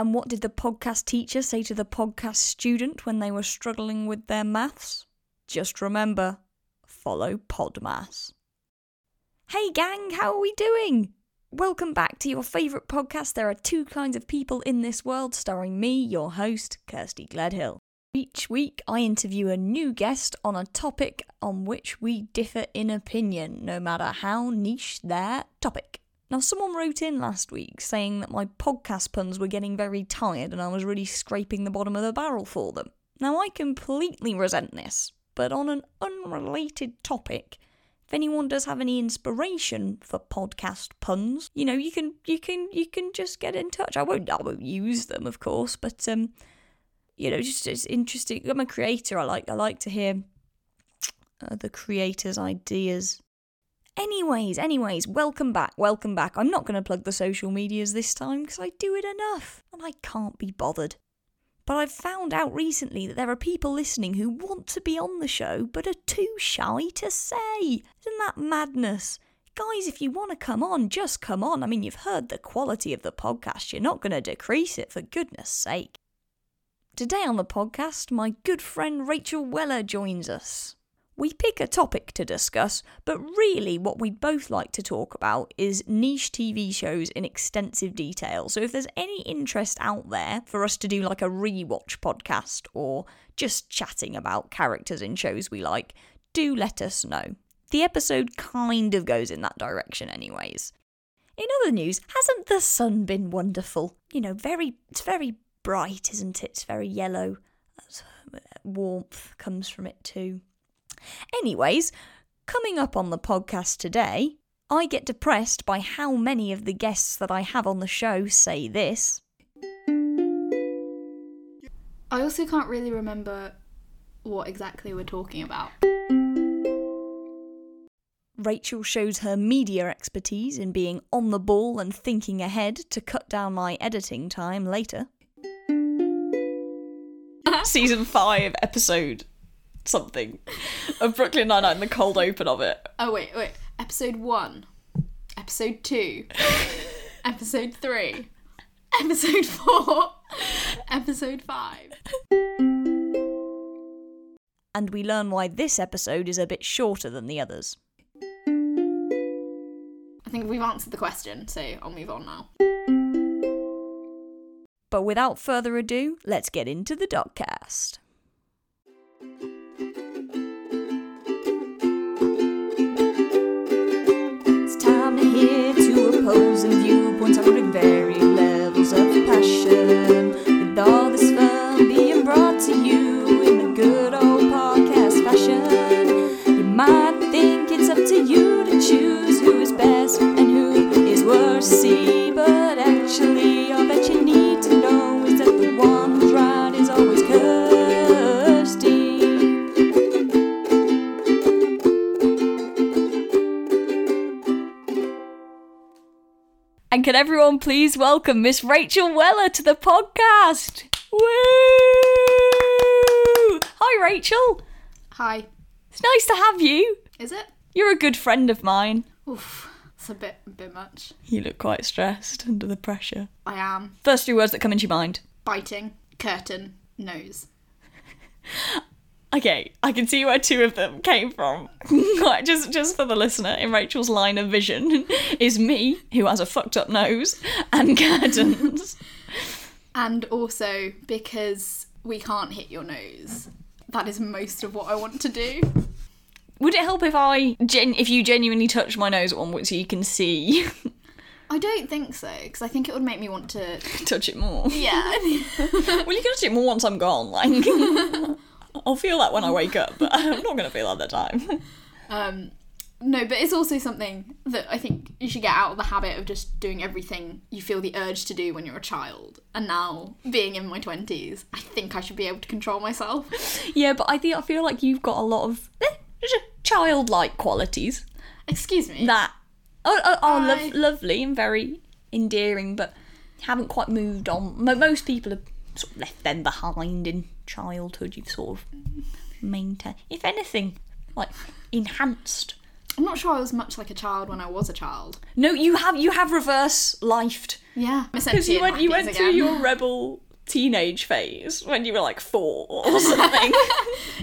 And what did the podcast teacher say to the podcast student when they were struggling with their maths? Just remember follow Podmas. Hey, gang, how are we doing? Welcome back to your favourite podcast. There are two kinds of people in this world, starring me, your host, Kirsty Gledhill. Each week, I interview a new guest on a topic on which we differ in opinion, no matter how niche their topic. Now, someone wrote in last week saying that my podcast puns were getting very tired and I was really scraping the bottom of the barrel for them. Now, I completely resent this, but on an unrelated topic, if anyone does have any inspiration for podcast puns, you know, you can you can you can just get in touch. I won't I won't use them, of course, but um you know, just it's interesting. I'm a creator. I like I like to hear uh, the creators' ideas. Anyways, anyways, welcome back, welcome back. I'm not going to plug the social medias this time because I do it enough and I can't be bothered. But I've found out recently that there are people listening who want to be on the show but are too shy to say. Isn't that madness? Guys, if you want to come on, just come on. I mean, you've heard the quality of the podcast. You're not going to decrease it, for goodness sake. Today on the podcast, my good friend Rachel Weller joins us. We pick a topic to discuss, but really what we'd both like to talk about is niche TV shows in extensive detail. So if there's any interest out there for us to do like a rewatch podcast or just chatting about characters in shows we like, do let us know. The episode kind of goes in that direction, anyways. In other news, hasn't the sun been wonderful? You know, very, it's very bright, isn't it? It's very yellow. Uh, warmth comes from it too. Anyways, coming up on the podcast today, I get depressed by how many of the guests that I have on the show say this. I also can't really remember what exactly we're talking about. Rachel shows her media expertise in being on the ball and thinking ahead to cut down my editing time later. Season 5, episode something of Brooklyn Nine-Nine, the cold open of it. Oh wait, wait. Episode one, episode two, episode three, episode four, episode five. And we learn why this episode is a bit shorter than the others. I think we've answered the question, so I'll move on now. But without further ado, let's get into the Doddcast. Opposing viewpoints offering varied levels of passion. With all this fun being brought to you everyone please welcome Miss Rachel Weller to the podcast? Woo! Hi, Rachel. Hi. It's nice to have you. Is it? You're a good friend of mine. Oof. It's a bit, a bit much. You look quite stressed under the pressure. I am First three words that come into your mind. biting, curtain, nose. Okay, I can see where two of them came from. Just just for the listener, in Rachel's line of vision is me, who has a fucked up nose, and curtains. And also because we can't hit your nose. That is most of what I want to do. Would it help if I gen- if you genuinely touch my nose at one point so you can see I don't think so, because I think it would make me want to. touch it more? Yeah. Well, you can touch it more once I'm gone. Like, I'll feel that when I wake up, but I'm not gonna feel that at the time. Um, no, but it's also something that I think you should get out of the habit of just doing everything you feel the urge to do when you're a child. And now, being in my 20s, I think I should be able to control myself. Yeah, but I think I feel like you've got a lot of eh, childlike qualities Excuse me. that are, are, are I- lov- lovely and very endearing, but haven't quite moved on. Most people have sort of left them behind in childhood. You've sort of maintained, if anything, like enhanced I'm not sure I was much like a child when I was a child. No, you have you have reverse lifed Yeah, because you went you went through your rebel teenage phase when you were like four or something.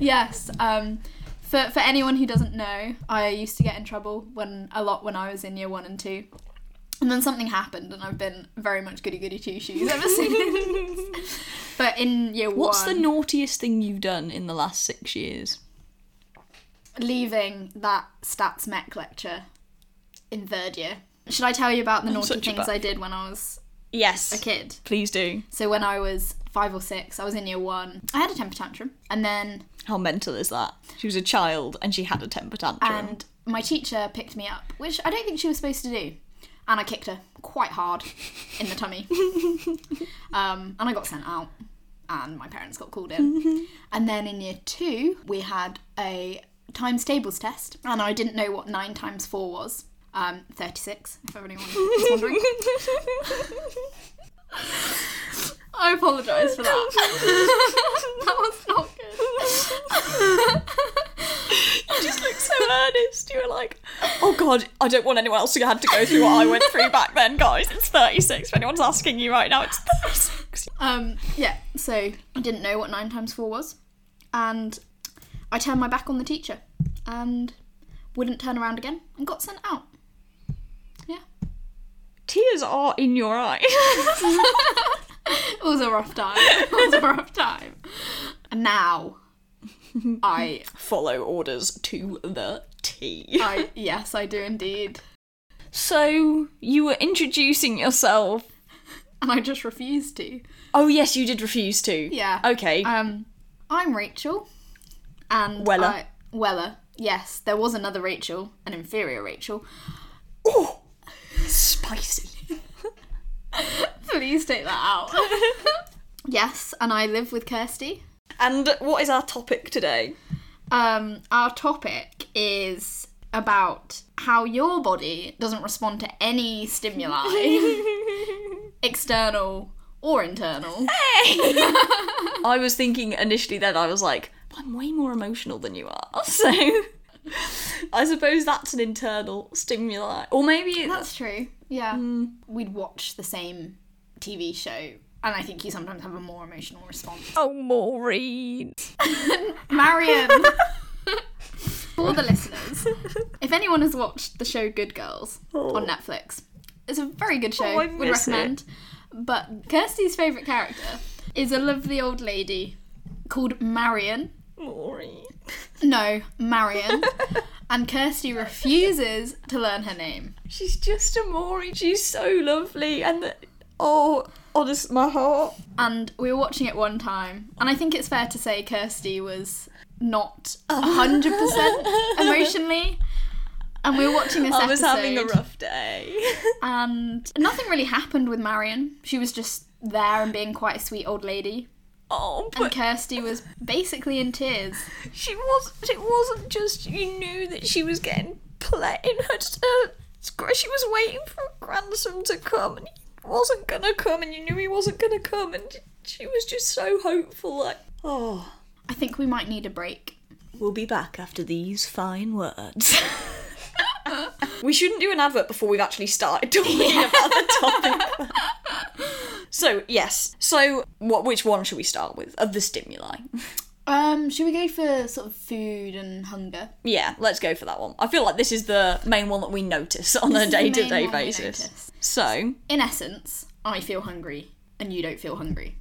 yes. Um, for for anyone who doesn't know, I used to get in trouble when a lot when I was in year one and two. And then something happened, and I've been very much goody goody two shoes ever since. but in year one What's one, the naughtiest thing you've done in the last six years? leaving that stats mech lecture in third year. Should I tell you about the naughty such a things I did when I was Yes, a kid? please do. So when I was five or six, I was in year one. I had a temper tantrum, and then How mental is that? She was a child and she had a temper tantrum. and my teacher picked me up, which I don't think she was supposed to do, and I kicked her quite hard in the tummy, um, and I got sent out, and my parents got called in, and then in year two we had a times tables test, and I didn't know what nine times four was. Um, 36, if anyone is wondering. I apologise for that. that was not good. you just looked so earnest. You were like, oh god, I don't want anyone else to have to go through what I went through back then, guys. It's 36. If anyone's asking you right now, it's 36. Um, yeah, so I didn't know what 9 times 4 was. And I turned my back on the teacher and wouldn't turn around again and got sent out. Yeah. Tears are in your eyes. It was a rough time. It was a rough time. And now I Follow orders to the T. I yes, I do indeed. So, you were introducing yourself. And I just refused to. Oh, yes, you did refuse to. Yeah. Okay. Um I'm Rachel. And Weller. I, Weller. Yes, there was another Rachel, an inferior Rachel. oh, spicy. Please take that out. yes, and I live with Kirsty. And what is our topic today? Um, our topic is about how your body doesn't respond to any stimuli, external or internal. I was thinking initially then, I was like, I'm way more emotional than you are. So, I suppose that's an internal stimuli. Or maybe That's true. Yeah. We'd watch the same TV show, and I think you sometimes have a more emotional response. Oh, Maureen. Marion! For the listeners, if anyone has watched the show Good Girls on oh. Netflix, it's a very good oh, show. Oh, I Would miss it. recommend. But Kirsty's favourite character is a lovely old lady called Marion. Maureen. No, Marion. and Kirsty refuses to learn her name. She's just a Maureen. She's so lovely. And, the, oh, honest, my heart. And we were watching it one time, and I think it's fair to say Kirsty was not 100% emotionally. And we were watching this I was episode. having a rough day. and nothing really happened with Marion. She was just there and being quite a sweet old lady. Oh, And Kirsty was basically in tears. she was. It wasn't just you knew that she was getting play in her. She was waiting for grandson to come, and wasn't gonna come, and you knew he wasn't gonna come, and she was just so hopeful. Like, oh, I think we might need a break. we'll be back after these fine words. we shouldn't do an advert before we've actually started talking about the topic. so yes, so what? Which one should we start with of the stimuli? Um, should we go for sort of food and hunger? Yeah, let's go for that one. I feel like this is the main one that we notice on a day to day basis. So, In essence, I feel hungry and you don't feel hungry.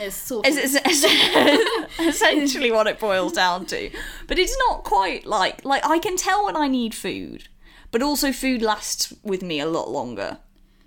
It's sort of it's, it's, it's essentially what it boils down to. But it's not quite like like I can tell when I need food, but also food lasts with me a lot longer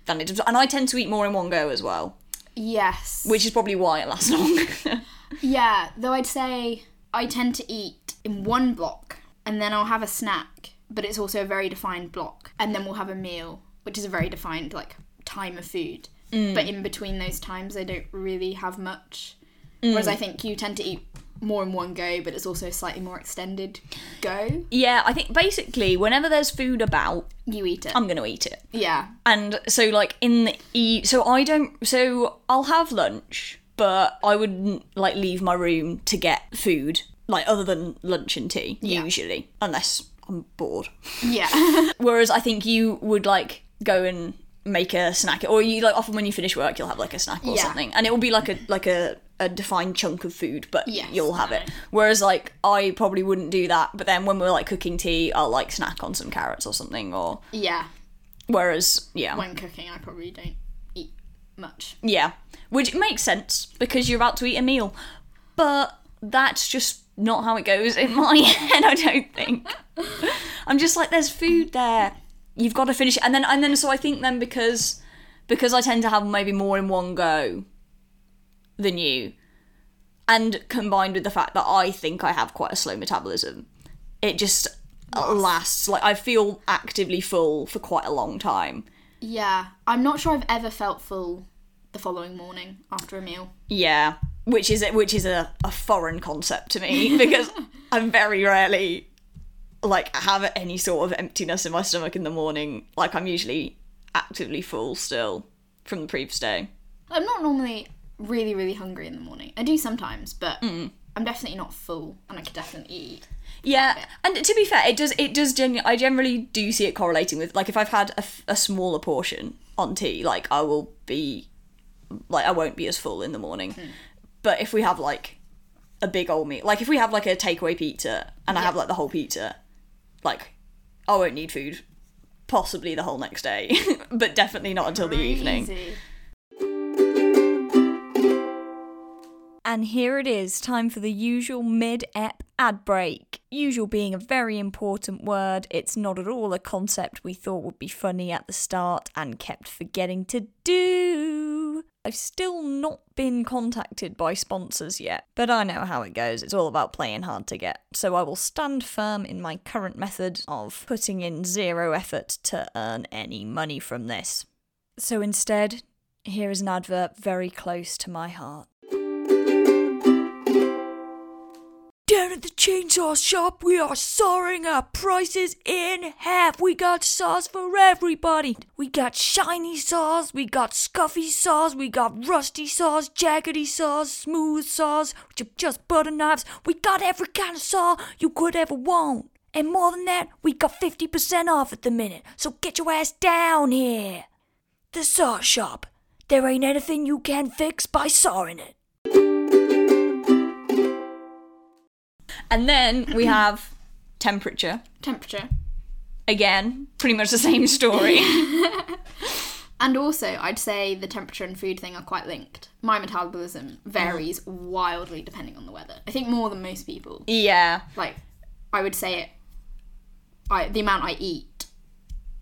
than it does, and I tend to eat more in one go as well, yes. which is probably why it lasts longer. Yeah, though I'd say I tend to eat in one block and then I'll have a snack, but it's also a very defined block. And then we'll have a meal, which is a very defined like time of food. Mm. But in between those times I don't really have much. Whereas I mm. think you tend to eat more in one go, but it's also a slightly more extended go. yeah, I think basically whenever there's food about, You eat it. I'm gonna eat it. yeah. And so, like in the e, so I don't. So I'll have lunch, but I wouldn't like leave my room to get food, like other than lunch and tea, Yeah. usually, unless I'm bored. Yeah. Whereas I think you would like go and make a snack, or you like often when you finish work, you'll have like a snack or Yeah. something, and it will be like a like a, a defined chunk of food, but Yes, you'll have no. it. Whereas like I probably wouldn't do that, but then when we're like cooking tea, I'll like snack on some carrots or something, or yeah. whereas yeah, When cooking, I probably don't eat much. yeah, which makes sense because you're about to eat a meal, but that's just not how it goes in my head. I don't think. I'm just like, there's food there. You've got to finish it, and then and then so I think then because because I tend to have maybe more in one go than you, and combined with the fact that I think I have quite a slow metabolism, it just lasts. Like I feel actively full for quite a long time. Yeah. I'm not sure I've ever felt full the following morning after a meal. Yeah, which is which is a, a foreign concept to me because I'm very rarely like have any sort of emptiness in my stomach in the morning. Like I'm usually actively full still from the previous day. I'm not normally really, really hungry in the morning. I do sometimes, but Mm. I'm definitely not full and I could definitely eat. Yeah, and to be fair, it does it does genu- I generally do see it correlating with like if I've had a, f- a smaller portion on tea, like I will be like I won't be as full in the morning. Hmm. But if we have like a big old meal, like if we have like a takeaway pizza and I have like the whole pizza, like I won't need food possibly the whole next day, but definitely not until the evening. And here it is, time for the usual mid ep ad break. Usual being a very important word, it's not at all a concept we thought would be funny at the start and kept forgetting to do. I've still not been contacted by sponsors yet, but I know how it goes. It's all about playing hard to get. So I will stand firm in my current method of putting in zero effort to earn any money from this. So instead, here is an advert very close to my heart. Chainsaw shop, we are sawing our prices in half. We got saws for everybody. We got shiny saws, we got scuffy saws, we got rusty saws, jaggedy saws, smooth saws, which are just butter knives. We got every kind of saw you could ever want. And more than that, we got 50% off at the minute. So get your ass down here. The saw shop. There ain't anything you can fix by sawing it. And then we have temperature. Temperature. Again, pretty much the same story. And also, I'd say the temperature and food thing are quite linked. My metabolism varies wildly depending on the weather. I think more than most people. yeah. Like, I would say it. I the amount I eat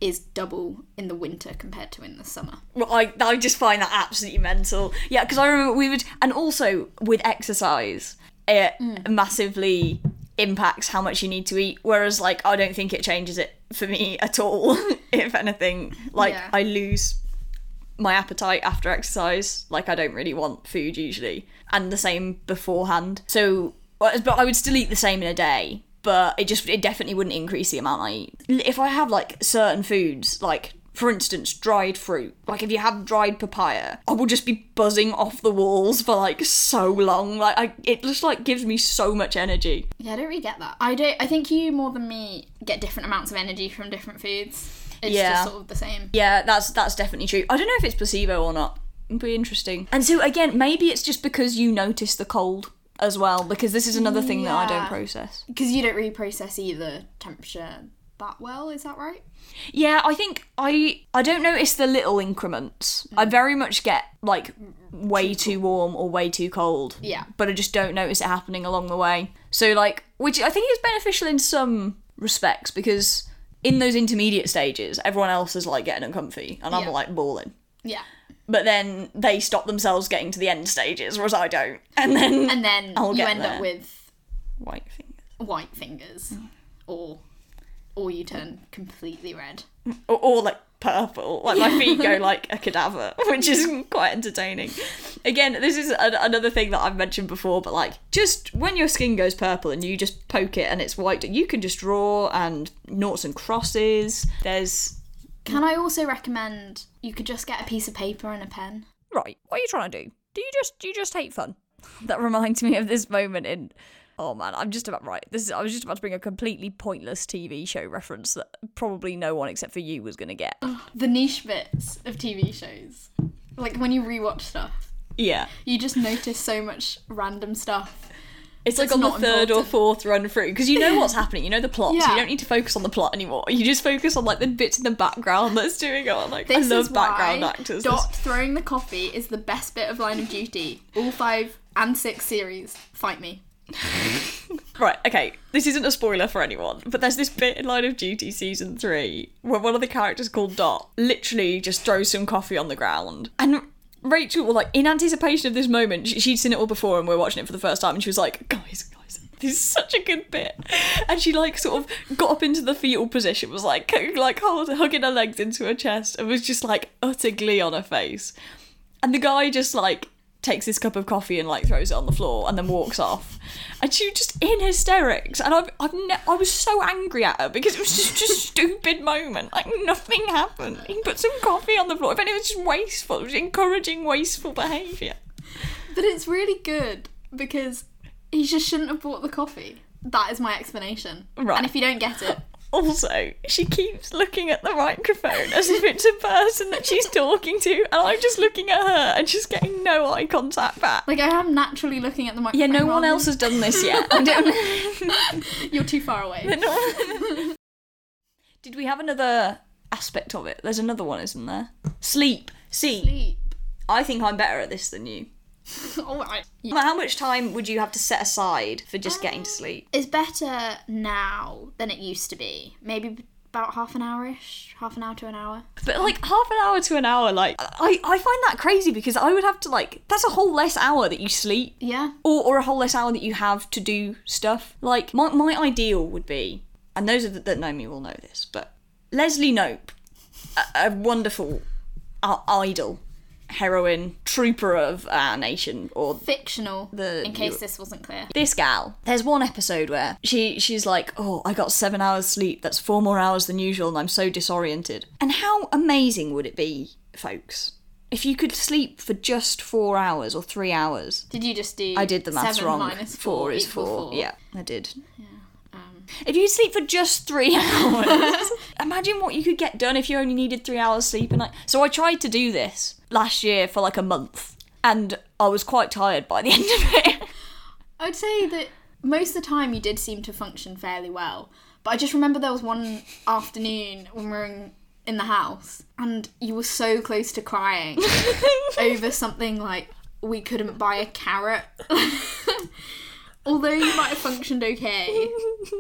is double in the winter compared to in the summer. Well, I, I just find that absolutely mental. Yeah, because I remember we would, and also with exercise, it mm. massively impacts how much you need to eat. Whereas, like, I don't think it changes it for me at all. if anything, like, Yeah. I lose my appetite after exercise. Like, I don't really want food usually, and the same beforehand. So, but I would still eat the same in a day. But it just it definitely wouldn't increase the amount I eat. If I have like certain foods, like for instance, dried fruit. Like if you have dried papaya, I will just be buzzing off the walls for like so long. Like I, it just like gives me so much energy. Yeah, I don't really get that. I don't. I think you more than me get different amounts of energy from different foods. It's Yeah. just sort of the same. Yeah, that's that's definitely true. I don't know if it's placebo or not. It'd be interesting. And so again, maybe it's just because you notice the cold as well, because this is another thing that I don't process. Because you don't really process either temperature that well. Is that right? Yeah, I think I I don't notice the little increments. I mm. very much get like mm, mm, way too warm or way too cold. Yeah. But I just don't notice it happening along the way. So like which I think is beneficial in some respects because in those intermediate stages everyone else is like getting uncomfy and I'm Yeah. like bawling. Yeah. But then they stop themselves getting to the end stages, whereas I don't. And then And then I'll you end there. up with white fingers. white fingers, or or you turn completely red. or, or like purple. Like my feet go like a cadaver, which is quite entertaining. Again, this is a- another thing that I've mentioned before, but like just when your skin goes purple and you just poke it and it's white, you can just draw and noughts and crosses. There's Can I also recommend you could just get a piece of paper and a pen? right. What are you trying to do? Do you just do you just hate fun? That reminds me of this moment in Oh man, I'm just about right. This is I was just about to bring a completely pointless TV show reference that probably no one except for you was gonna get. The niche bits of TV shows. Like when you rewatch stuff, Yeah. you just notice so much random stuff. It's like on the third or fourth run through because you know what's happening. You know the plot, so Yeah. you don't need to focus on the plot anymore. You just focus on like the bits in the background that's doing it. Like This I love is background why actors. Dot throwing the coffee is the best bit of Line of Duty. All five and six series. Fight me. Right, okay, this isn't a spoiler for anyone, but there's this bit in Line of Duty season three where one of the characters called Dot literally just throws some coffee on the ground. And Rachel, like, in anticipation of this moment, she- she'd seen it all before and we are watching it for the first time, and she was like, guys, guys, this is such a good bit. And she, like, sort of got up into the fetal position, was like, like, hold, hugging her legs into her chest, and was just like utter glee on her face. And the guy just like takes this cup of coffee and like throws it on the floor and then walks off. And she was just in hysterics. And I've, I've ne- I was so angry at her because it was just a stupid moment. Like nothing happened. He put some coffee on the floor. If anything, it was just wasteful. It was encouraging wasteful behaviour. But it's really good because he just shouldn't have bought the coffee. That is my explanation. Right. And if you don't get it, Also, she keeps looking at the microphone as if it's a person that she's talking to, and I'm just looking at her and just getting no eye contact back. like I am naturally looking at the microphone. Yeah, no one else has done this yet. You're too far away. Did we have another aspect of it? There's another one, isn't there? Sleep. See, Sleep. I think I'm better at this than you. All right. How much time would you have to set aside for just getting to sleep? It's better now than it used to be. Maybe about half an hour-ish, half an hour to an hour. But like half an hour to an hour, like I, I find that crazy because I would have to like that's a whole less hour that you sleep. Yeah. Or, or a whole less hour that you have to do stuff. Like my, my ideal would be, and those of the, that know me will know this, but Leslie Knope, a, a wonderful uh, idol, heroine, trooper of our nation, or Fictional. The- in case this wasn't clear. this gal there's one episode where she she's like oh i got seven hours sleep that's four more hours than usual and i'm so disoriented and how amazing would it be folks if you could sleep for just four hours or three hours Did you just do? i did the maths wrong minus four, four, is four. four? yeah i did Um, if you sleep for just three hours imagine what you could get done if you only needed three hours sleep a night so i tried to do this last year for like a month and i was quite tired by the end of it I'd say that most of the time you did seem to function fairly well. But I just remember there was one afternoon when we were in, in the house and you were so close to crying over something like we couldn't buy a carrot. Although you might have functioned okay,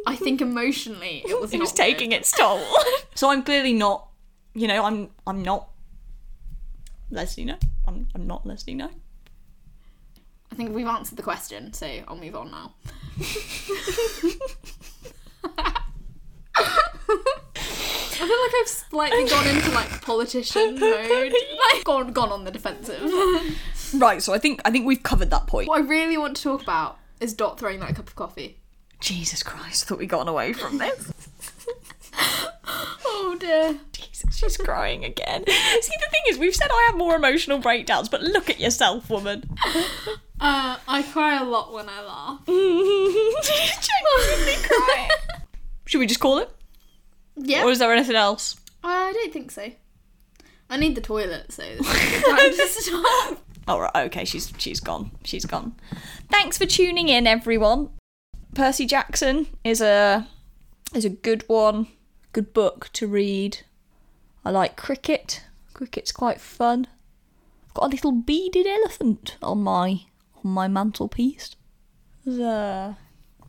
I think emotionally it was it not was taking its toll. so I'm clearly not, you know, I'm I'm not Leslie. No, I'm I'm not Leslie. No. I think we've answered the question, so I'll move on now. I feel like I've slightly gone into like politician mode, like gone gone on the defensive. Right. So I think I think we've covered that point. what I really want to talk about is Dot throwing that cup of coffee. Jesus Christ! I thought we gotten away from this. Oh dear. Jesus, she's crying again. See, the thing is, we've said I have more emotional breakdowns, but look at yourself, woman. Uh, I cry a lot when I laugh. she's genuinely crying. Should we just call it, Yeah. or is there anything else? I don't think so. I need the toilet, so All right, okay, she's she's gone. She's gone. Thanks for tuning in, everyone. Percy Jackson is a is a good one. Good book to read. I like cricket. Cricket's quite fun. I've got a little beaded elephant on my on my mantelpiece. It's uh,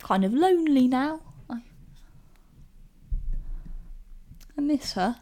kind of lonely now. I, I miss her.